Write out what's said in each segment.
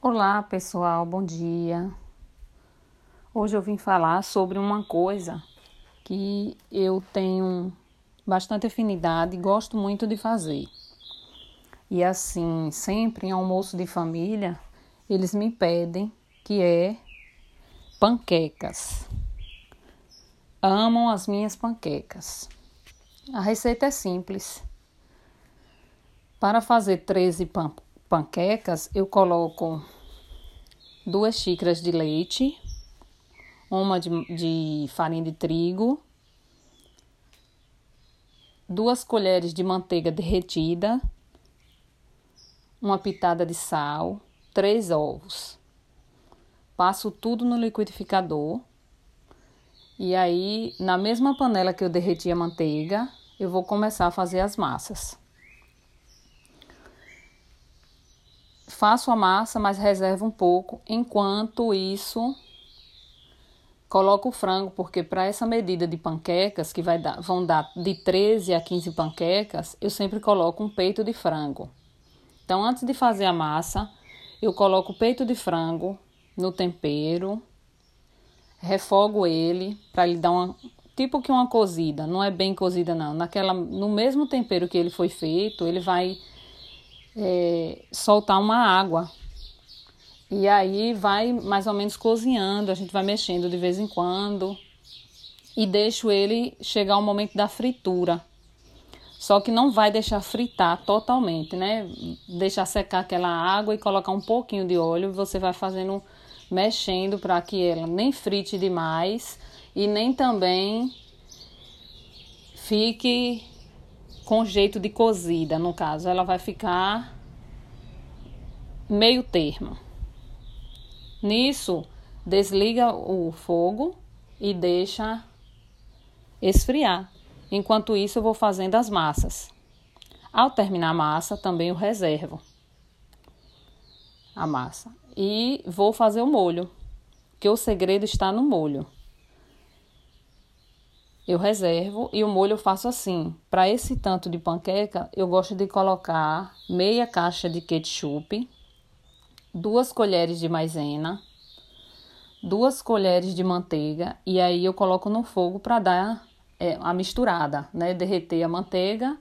Olá pessoal, bom dia. Hoje eu vim falar sobre uma coisa que eu tenho bastante afinidade e gosto muito de fazer. E assim, sempre em almoço de família, eles me pedem que é panquecas. Amam as minhas panquecas. A receita é simples. Para fazer 13 pan panquecas, eu coloco duas xícaras de leite, uma de, de farinha de trigo, duas colheres de manteiga derretida, uma pitada de sal, três ovos. Passo tudo no liquidificador. E aí, na mesma panela que eu derreti a manteiga, eu vou começar a fazer as massas. Faço a massa, mas reservo um pouco. Enquanto isso, coloco o frango, porque para essa medida de panquecas, que vai dar, vão dar de 13 a 15 panquecas, eu sempre coloco um peito de frango. Então, antes de fazer a massa, eu coloco o peito de frango no tempero, refogo ele para ele dar uma tipo que uma cozida, não é bem cozida não. Naquela no mesmo tempero que ele foi feito, ele vai é, soltar uma água. E aí vai mais ou menos cozinhando, a gente vai mexendo de vez em quando. E deixo ele chegar ao momento da fritura. Só que não vai deixar fritar totalmente, né? Deixar secar aquela água e colocar um pouquinho de óleo. Você vai fazendo, mexendo para que ela nem frite demais e nem também fique com jeito de cozida, no caso, ela vai ficar meio termo. Nisso, desliga o fogo e deixa esfriar. Enquanto isso, eu vou fazendo as massas. Ao terminar a massa, também eu reservo a massa. E vou fazer o molho, que o segredo está no molho eu reservo e o molho eu faço assim. Para esse tanto de panqueca, eu gosto de colocar meia caixa de ketchup, duas colheres de maisena, duas colheres de manteiga e aí eu coloco no fogo para dar é, a misturada, né? Derreter a manteiga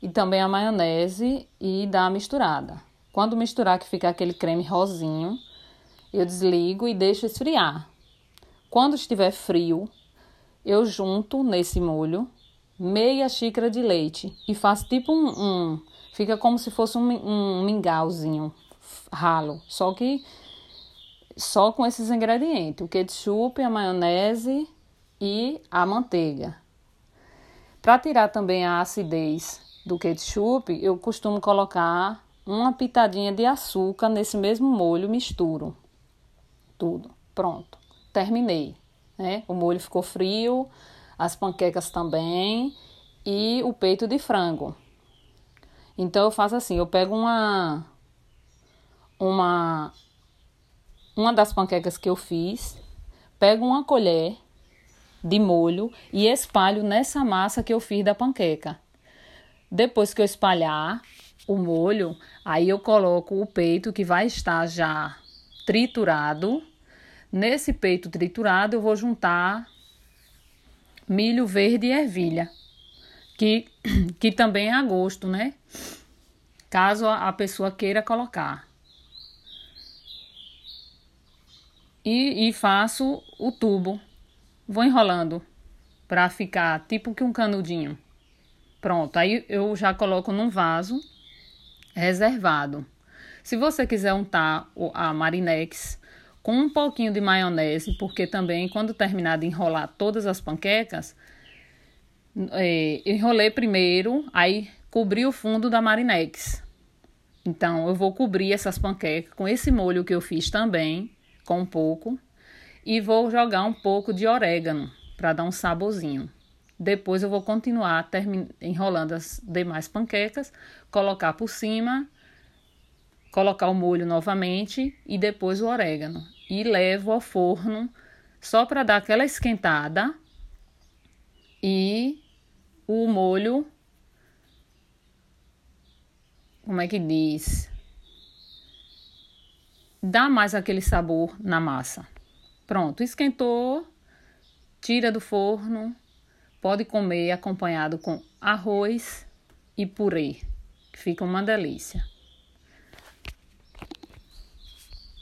e também a maionese e dar a misturada. Quando misturar que fica aquele creme rosinho, eu desligo e deixo esfriar. Quando estiver frio, eu junto nesse molho meia xícara de leite e faço tipo um, um fica como se fosse um, um mingauzinho ralo, só que só com esses ingredientes, o ketchup, a maionese e a manteiga. Para tirar também a acidez do ketchup, eu costumo colocar uma pitadinha de açúcar nesse mesmo molho, misturo tudo. Pronto, terminei né? O molho ficou frio, as panquecas também e o peito de frango. Então eu faço assim, eu pego uma uma uma das panquecas que eu fiz, pego uma colher de molho e espalho nessa massa que eu fiz da panqueca. Depois que eu espalhar o molho, aí eu coloco o peito que vai estar já triturado Nesse peito triturado, eu vou juntar milho verde e ervilha, que, que também é a gosto, né? Caso a pessoa queira colocar. E, e faço o tubo. Vou enrolando para ficar tipo que um canudinho. Pronto, aí eu já coloco num vaso reservado. Se você quiser untar a Marinex com um pouquinho de maionese, porque também quando terminar de enrolar todas as panquecas, é, enrolei primeiro, aí cobri o fundo da Marinex. Então, eu vou cobrir essas panquecas com esse molho que eu fiz também, com um pouco, e vou jogar um pouco de orégano para dar um saborzinho. Depois eu vou continuar enrolando as demais panquecas, colocar por cima colocar o molho novamente e depois o orégano. E levo ao forno só para dar aquela esquentada e o molho. Como é que diz? dá mais aquele sabor na massa. Pronto, esquentou, tira do forno, pode comer acompanhado com arroz e purê, que fica uma delícia.